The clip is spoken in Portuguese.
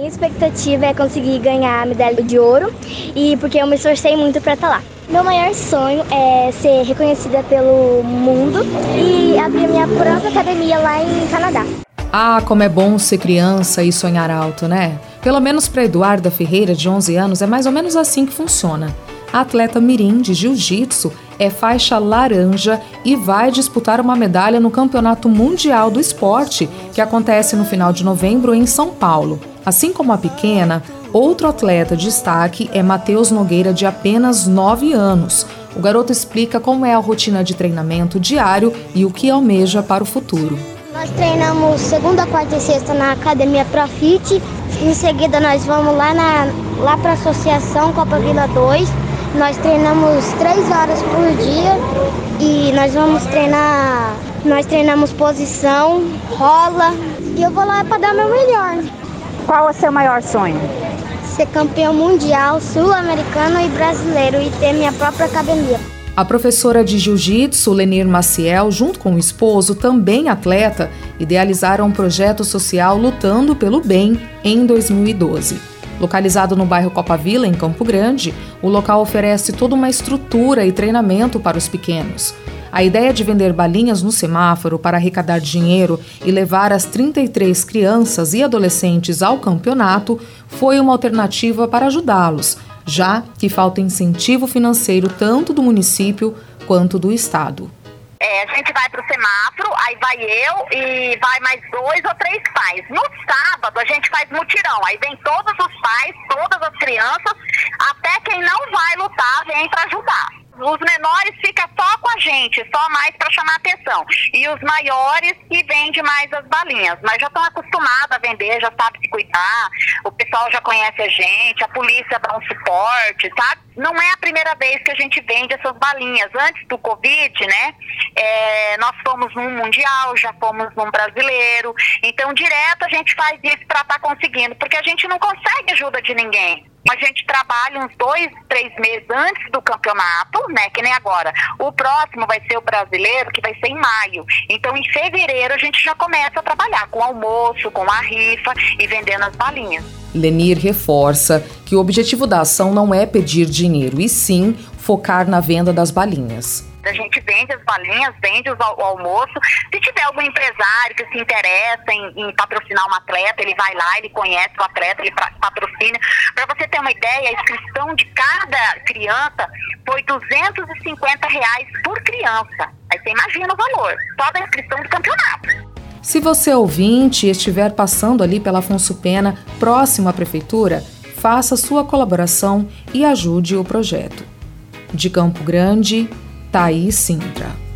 Minha expectativa é conseguir ganhar a medalha de ouro e porque eu me esforcei muito para estar tá lá. Meu maior sonho é ser reconhecida pelo mundo e abrir minha própria academia lá em Canadá. Ah, como é bom ser criança e sonhar alto, né? Pelo menos para Eduarda Ferreira, de 11 anos, é mais ou menos assim que funciona. A atleta Mirim de Jiu-Jitsu é faixa laranja e vai disputar uma medalha no Campeonato Mundial do Esporte, que acontece no final de novembro em São Paulo. Assim como a pequena, outro atleta de destaque é Matheus Nogueira, de apenas 9 anos. O garoto explica como é a rotina de treinamento diário e o que almeja para o futuro. Nós treinamos segunda, quarta e sexta na Academia Profit. Em seguida nós vamos lá, lá para a Associação Copa Vila 2. Nós treinamos três horas por dia e nós vamos treinar. Nós treinamos posição, rola. E eu vou lá para dar meu melhor. Qual é o seu maior sonho? Ser campeão mundial, sul-americano e brasileiro e ter minha própria academia. A professora de jiu-jitsu, Lenir Maciel, junto com o esposo, também atleta, idealizaram um projeto social Lutando pelo Bem em 2012. Localizado no bairro Copa Vila, em Campo Grande, o local oferece toda uma estrutura e treinamento para os pequenos. A ideia de vender balinhas no semáforo para arrecadar dinheiro e levar as 33 crianças e adolescentes ao campeonato foi uma alternativa para ajudá-los, já que falta incentivo financeiro tanto do município quanto do estado. É, a gente vai para o semáforo, aí vai eu e vai mais dois ou três pais. No sábado a gente faz mutirão, aí vem todos os pais, todas as crianças, até quem não vai lutar vem para ajudar os menores ficam só com só mais para chamar atenção. E os maiores que vendem mais as balinhas. Mas já estão acostumados a vender, já sabem se cuidar, o pessoal já conhece a gente, a polícia dá um suporte, sabe? Não é a primeira vez que a gente vende essas balinhas. Antes do Covid, né? É, nós fomos num mundial, já fomos num brasileiro. Então, direto a gente faz isso para estar tá conseguindo, porque a gente não consegue ajuda de ninguém. A gente trabalha uns dois, três meses antes do campeonato, né? Que nem agora. O próximo vai ser o brasileiro, que vai ser em maio. Então, em fevereiro, a gente já começa a trabalhar com almoço, com a rifa e vendendo as balinhas. Lenir reforça que o objetivo da ação não é pedir dinheiro, e sim focar na venda das balinhas. A gente vende as balinhas, vende o almoço. Se tiver algum empresário que se interessa em, em, patrocinar um atleta, ele vai lá, ele conhece o atleta, ele patrocina. Para você ter uma ideia, a inscrição de cada criança foi 250 reais por criança. Aí você imagina o valor, só da inscrição do campeonato. Se você ouvinte estiver passando ali pela Afonso Pena, próximo à prefeitura, faça sua colaboração e ajude o projeto. De Campo Grande, Thaís Sintra.